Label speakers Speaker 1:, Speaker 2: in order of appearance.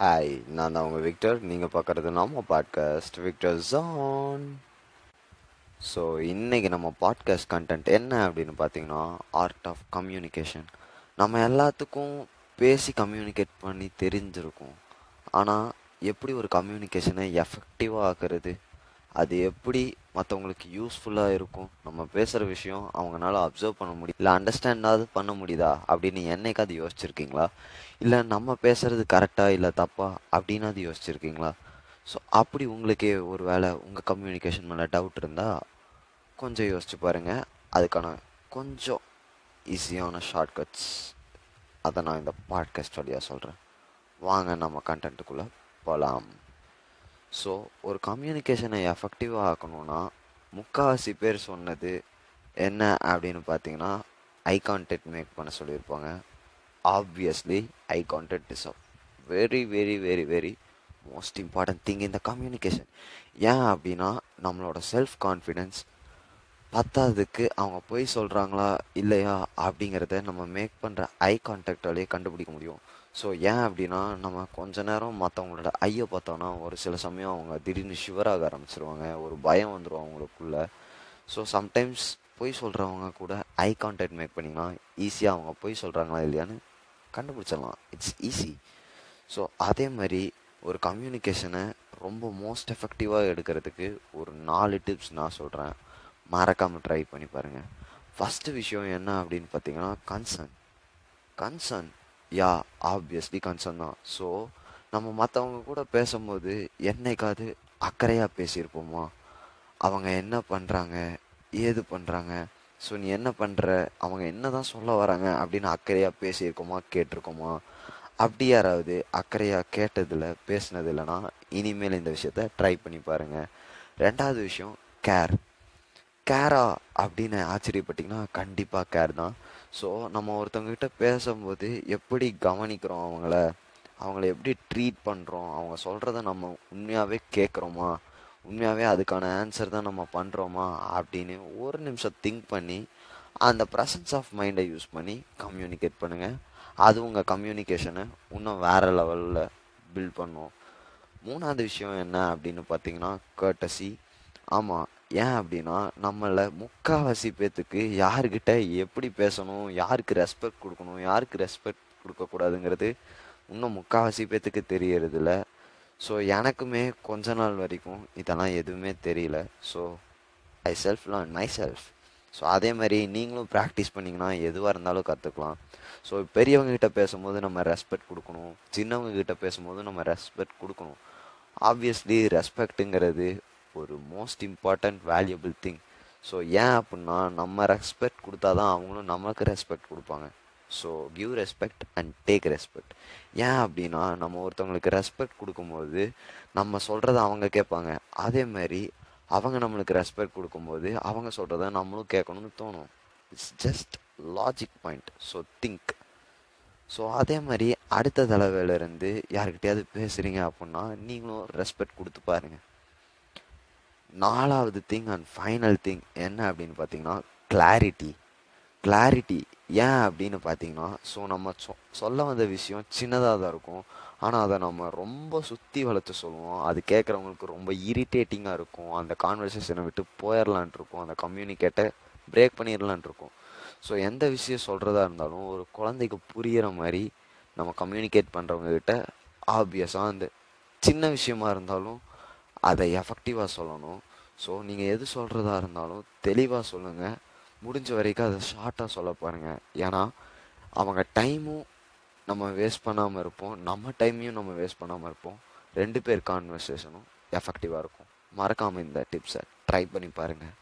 Speaker 1: Hi நான் தான் உங்கள் விக்டர் நீங்கள் பார்க்குறது நம்ம பாட்காஸ்ட் விக்டர் ஜான் ஸோ இன்றைக்கி நம்ம பாட்காஸ்ட் கண்டென்ட் என்ன அப்படின்னு பார்த்தீங்கன்னா ஆர்ட் ஆஃப் கம்யூனிகேஷன் நம்ம எல்லாத்துக்கும் பேசி கம்யூனிகேட் பண்ணி தெரிஞ்சிருக்கும். ஆனால் எப்படி ஒரு கம்யூனிகேஷனை எஃபெக்டிவாக ஆக்குறது? அது எப்படி மற்றவங்களுக்கு யூஸ்ஃபுல்லாக இருக்கும்? நம்ம பேசுகிற விஷயம் அவங்களால அப்சர்வ் பண்ண முடியும் இல்லை அண்டர்ஸ்டாண்டாவது பண்ண முடியுதா? அப்படின்னு என்னைக்காவது யோசிச்சிருக்கீங்களா? இல்லை நம்ம பேசுகிறது கரெக்டாக இல்லை தப்பா? அப்படின்னு அது யோசிச்சிருக்கீங்களா? ஸோ அப்படி உங்களுக்கே ஒரு வேளை உங்கள் கம்யூனிகேஷன் மேலே டவுட் இருந்தால் கொஞ்சம் யோசிச்சு பாருங்கள் அதுக்கான கொஞ்சம் ஈஸியான ஷார்ட்கட்ஸ் அதை நான் இந்த பாட்காஸ்ட் வழியாக சொல்கிறேன் வாங்க நம்ம கண்டென்ட்டுக்குள்ளே போகலாம் ஸோ ஒரு கம்யூனிகேஷனை எஃபெக்டிவாக ஆக்கணும்னா முக்கால்வாசி பேர் சொன்னது என்ன அப்படின்னு பார்த்தீங்கன்னா ஐ கான்டெக்ட் மேக் பண்ண சொல்லியிருப்பாங்க. Obviously I contact is a very very very very most important thing இந்த கம்யூனிகேஷன் ஏன் அப்படின்னா நம்மளோட செல்ஃப் கான்ஃபிடென்ஸ் பத்தாததுக்கு அவங்க போய் சொல்கிறாங்களா இல்லையா அப்படிங்கிறத நம்ம மேக் பண்ணுற ஐ கான்டாக்டாலேயே கண்டுபிடிக்க முடியும். ஸோ ஏன் அப்படின்னா நம்ம கொஞ்ச நேரம் மற்றவங்களோட ஐயை பார்த்தோன்னா ஒரு சில சமயம் அவங்க திடீர்னு ஷிவராக ஆரம்பிச்சிருவாங்க. ஒரு பயம் வந்துடும் அவங்களுக்குள்ள. ஸோ சம்டைம்ஸ் பொய் சொல்கிறவங்க கூட ஐ கான்டாக்ட் மேக் பண்ணிங்கன்னா ஈஸியாக அவங்க பொய் சொல்கிறாங்களா இல்லையான்னு கண்டுபிடிச்சிடலாம். இட்ஸ் ஈஸி ஸோ அதே மாதிரி ஒரு கம்யூனிகேஷனை ரொம்ப மோஸ்ட் எஃபெக்டிவாக எடுக்கிறதுக்கு ஒரு நாலு டிப்ஸ் நான் சொல்கிறேன் மறக்காமல் ட்ரை பண்ணி பாருங்கள் ஃபஸ்ட்டு விஷயம் என்ன அப்படின்னு பார்த்தீங்கன்னா concern concern yeah obviously concern தான். ஸோ நம்ம மற்றவங்க கூட பேசும்போது என்னைக்காவது அக்கறையாக பேசியிருப்போமா? அவங்க என்ன பண்ணுறாங்க ஏது பண்ணுறாங்க ஸோ நீ என்ன பண்ணுற அவங்க என்ன தான் சொல்ல வராங்க? அப்படின்னு அக்கறையாக பேசியிருக்கோமா? கேட்டிருக்கோமா? அப்படி யாராவது அக்கறையாக கேட்டதில் பேசினது இல்லைன்னா இனிமேல் இந்த விஷயத்த ட்ரை பண்ணி பாருங்கள் ரெண்டாவது விஷயம் கேர் கேரா அப்படின்னு ஆச்சரியப்பட்டிங்கன்னா கண்டிப்பாக கேர் தான். ஸோ நம்ம ஒருத்தவங்கக்கிட்ட பேசும்போது எப்படி கவனிக்கிறோம் அவங்கள? அவங்கள எப்படி ட்ரீட் பண்ணுறோம் அவங்க சொல்கிறத நம்ம உண்மையாகவே கேட்குறோமா? உண்மையாகவே அதுக்கான ஆன்சர் தான் நம்ம பண்ணுறோமா அப்படின்னு ஒரு நிமிஷம் திங்க் பண்ணி அந்த ப்ரெசன்ஸ் ஆஃப் மைண்டை யூஸ் பண்ணி கம்யூனிகேட் பண்ணுங்கள் அது உங்கள் கம்யூனிகேஷனை இன்னும் வேறு லெவலில் பில்ட் பண்ணும். மூணாவது விஷயம் என்ன அப்படின்னு பார்த்தீங்கன்னா கர்டசி ஆமாம் ஏன் அப்படின்னா நம்மளை முக்கால்வாசி பேத்துக்கு யாருக்கிட்ட எப்படி பேசணும் யாருக்கு ரெஸ்பெக்ட் கொடுக்கணும் யாருக்கு ரெஸ்பெக்ட் கொடுக்கக்கூடாதுங்கிறது இன்னும் முக்கால்வாசி பேத்துக்கு தெரியறதில்ல. ஸோ எனக்குமே கொஞ்ச நாள் வரைக்கும் இதெல்லாம் எதுவுமே தெரியல. So I self learn myself so அதே மாதிரி நீங்களும் ப்ராக்டிஸ் பண்ணிங்கன்னா எதுவாக இருந்தாலும் கற்றுக்கலாம் ஸோ பெரியவங்க கிட்ட பேசும்போது நம்ம ரெஸ்பெக்ட் கொடுக்கணும் சின்னவங்க கிட்ட பேசும்போது நம்ம ரெஸ்பெக்ட் கொடுக்கணும். ஆப்வியஸ்லி ரெஸ்பெக்ட்டுங்கிறது ஒரு most important valuable thing so ஏன் அப்படின்னா நம்ம ரெஸ்பெக்ட் கொடுத்தா தான் அவங்களும் நமக்கு ரெஸ்பெக்ட் கொடுப்பாங்க. So give respect and take respect ஏன் அப்படின்னா நம்ம ஒருத்தவங்களுக்கு ரெஸ்பெக்ட் கொடுக்கும்போது நம்ம சொல்கிறத அவங்க கேட்பாங்க. அதே மாதிரி அவங்க நம்மளுக்கு ரெஸ்பெக்ட் கொடுக்கும்போது அவங்க சொல்கிறத நம்மளும் கேட்கணும்னு தோணும். It's just logic point so think so அதே மாதிரி அடுத்த தலைவையிலேருந்து யாருக்கிட்டையாவது பேசுகிறீங்க அப்படின்னா நீங்களும் ரெஸ்பெக்ட் கொடுத்து பாருங்கள் நாலாவது திங் அண்ட் ஃபைனல் திங் என்ன அப்படின்னு பார்த்தீங்கன்னா கிளாரிட்டி கிளாரிட்டி ஏன் அப்படின்னு பார்த்தீங்கன்னா ஸோ நம்ம சொ சொல்ல வந்த விஷயம் சின்னதாக தான் இருக்கும். ஆனால் அதை நம்ம ரொம்ப சுற்றி வளர்த்து சொல்லுவோம். அது கேட்குறவங்களுக்கு ரொம்ப இரிட்டேட்டிங்காக இருக்கும். அந்த கான்வர்சேஷனை விட்டு போயிடலான் இருக்கும். அந்த கம்யூனிகேட்டை பிரேக் பண்ணிடலான் இருக்கும். ஸோ எந்த விஷயம் சொல்கிறதா இருந்தாலும் ஒரு குழந்தைக்கு புரிகிற மாதிரி நம்ம கம்யூனிகேட் பண்ணுறவங்கக்கிட்ட ஆப்வியஸாக அந்த சின்ன விஷயமா இருந்தாலும் அதை எஃபெக்டிவாக சொல்லணும். ஸோ நீங்கள் எது சொல்கிறதா இருந்தாலும் தெளிவாக சொல்லுங்கள் முடிஞ்ச வரைக்கும் அதை ஷார்ட்டாக சொல்ல பாருங்கள் ஏன்னா அவங்க டைமும் நம்ம வேஸ்ட் பண்ணாமல் இருப்போம். நம்ம டைமையும் நம்ம வேஸ்ட் பண்ணாமல் இருப்போம். ரெண்டு பேர் கான்வர்சேஷனும் எஃபெக்டிவாக இருக்கும். மறக்காமல் இந்த டிப்ஸை ட்ரை பண்ணி பாருங்கள்